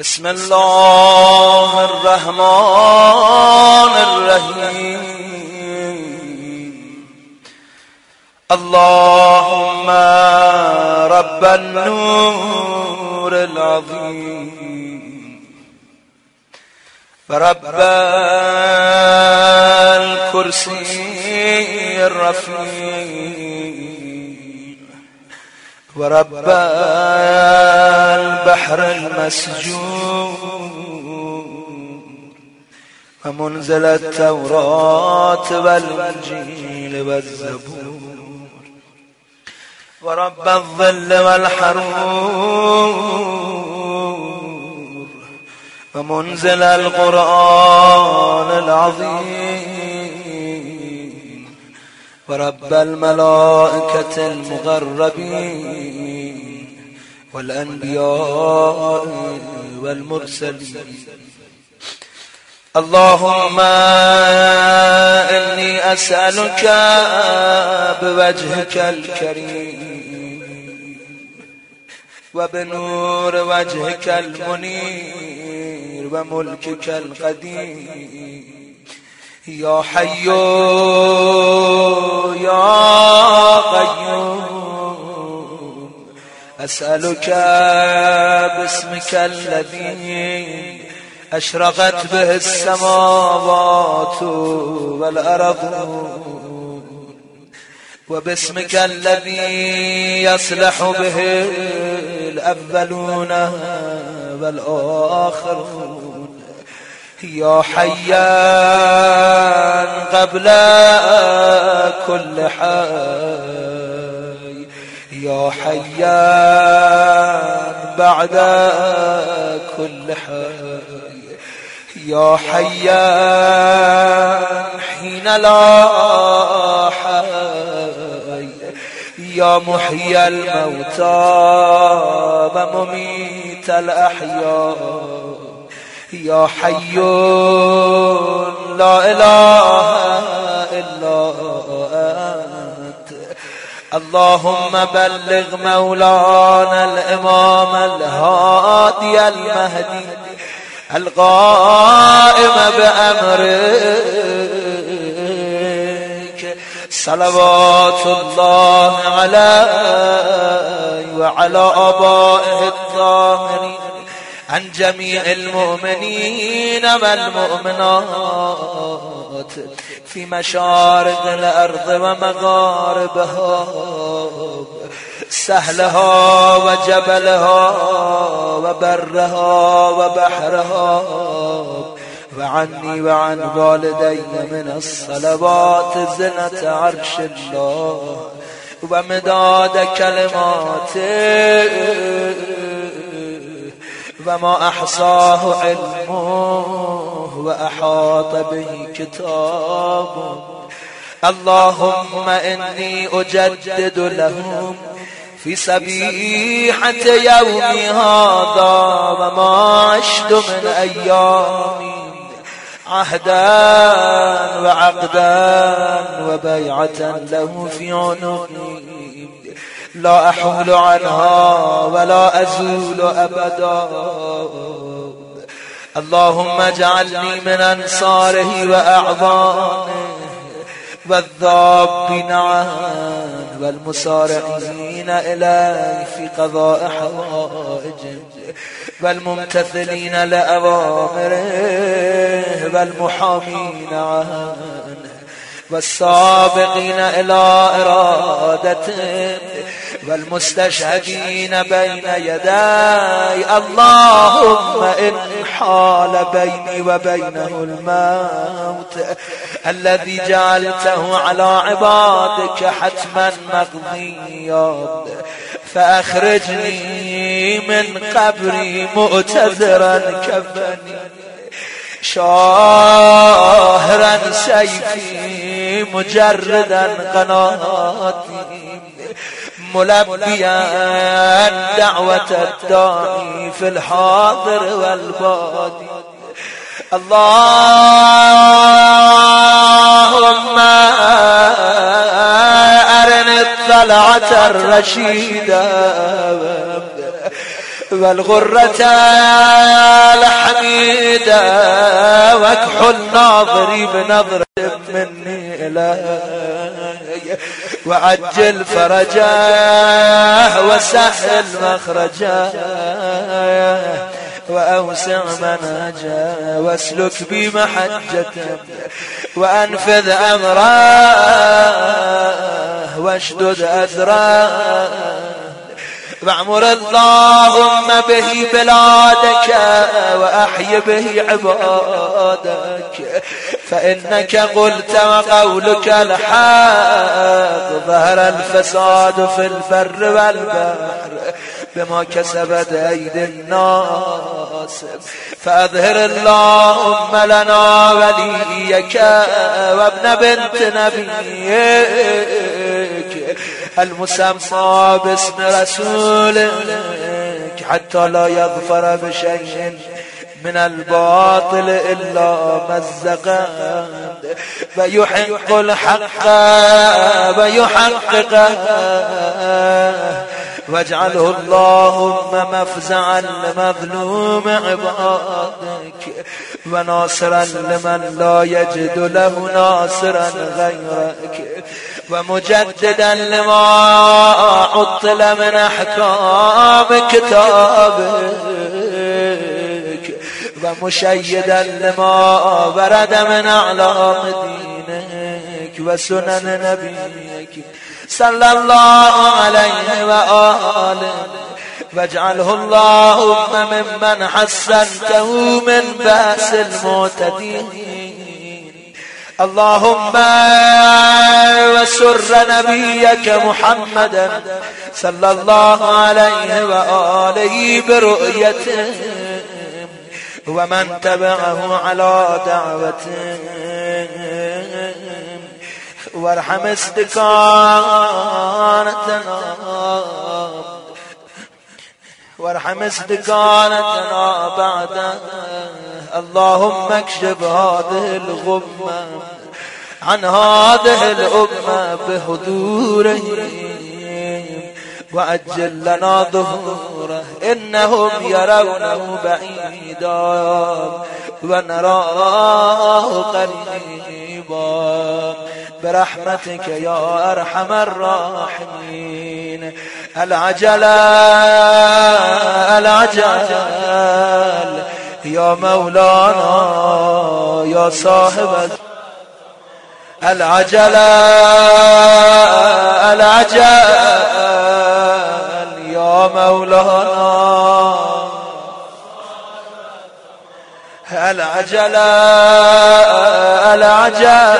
بسم الله الرحمن الرحيم. اللهم رب النور العظيم. ورب الكرسي الرفيع. ورب البحر المسجون ومنزل التوراة والإنجيل والزبور ورب الظل والحرور ومنزل القرآن العظيم ورب الملائكة المغربين والأنبياء والمرسلين. اللهم إني أسألك بوجهك الكريم وبنور وجهك المنير وملكك القديم. يا حي يا قيوم أسألك باسمك الذي أشرقت به السماوات والأرض وباسمك الذي يصلح به الأولون والآخرون. يا حيان قبل كل حي. يا حيان بعد كل حي. يا حيان حين لا حي. يا محيي الموتى ومميت الأحياء. يا حي لا إله إلا أنت. اللهم بلغ مولانا الإمام الهادي المهدي القائم بأمرك. صلوات الله عليه وعلى آبائه الطاهرين عن جميع المؤمنين والمؤمنات في مشارق الأرض ومغاربها سهلها وجبلها وبرها وبحرها. وعني وعن والدي من الصلوات زنة عرش الله ومداد كلماته. وما أحصاه علمه وأحاط به كتابه اللهم إني أجدد لهم في سبيحة يومي هذا وما عشت من أيامي عهدا وعقدا وبيعة له في عنقي. لا أحول عنها ولا أزول أبدا. اللهم اجعلني من أنصاره وأعظامه والذابين عنه والمسارعين إليه في قضاء حوائجه والممتثلين لأوامره والمحامين عنه والسابقين إلى إرادته والمستشهدين بين يداي اللهم إن حال بيني وبينه الموت الذي جعلته على عبادك حتما مقضيا فأخرجني من قبري مؤتذرا كفني. شاهرا سيفي مجردا قناتي. ملبيا دعوة الداعي في الحاضر والبادي. اللهم أرني الطلعة الرشيدة. والغرة الحميدة واكحل ناظري بنظرة مني إلي وعجل فرجاه وسهل مخرجاه وأوسع منهجه واسلك بمحجته وأنفذ أمره واشدد أذراه واعمر اللهم به بلادك وأحي به عبادك. فإنك قلت وقولك الحق ظهر الفساد في البر والبحر بما كسبت أيدي الناس. فأظهر اللهم لنا وليك وابن بنت نبيك. المسمى باسم رسولك حتى لا يظفر بشيء من الباطل إلا مزقا فيحق الحق ويحققه. واجعله اللهم مفزعا لمظلوم عبادك وناصرا لمن لا يجد له ناصرا غيرك. ومجددا لما عطل من احكام كتابك ومشيدا لما ورد من أعلام دينك وسنن نبيك صلى الله عليه وآله. واجعله اللهم ممن حسنته من بأس المعتدين. اللهم وسر نبيك محمدا صلى الله عليه وآله برؤيته ومن تبعه على دعوته وارحم استقامتنا وارحم استقامتنا بعد اللهم اكشف هذه الغمة عن هذه الأمة بحضورهم. وأجل لنا ظهوره إنهم يرونه بعيدا. ونراه قريبا. برحمتك يا أرحم الراحمين. العجل العجل. يا مولانا يا صاحب العجل العجل يا مولانا. العجل العجل.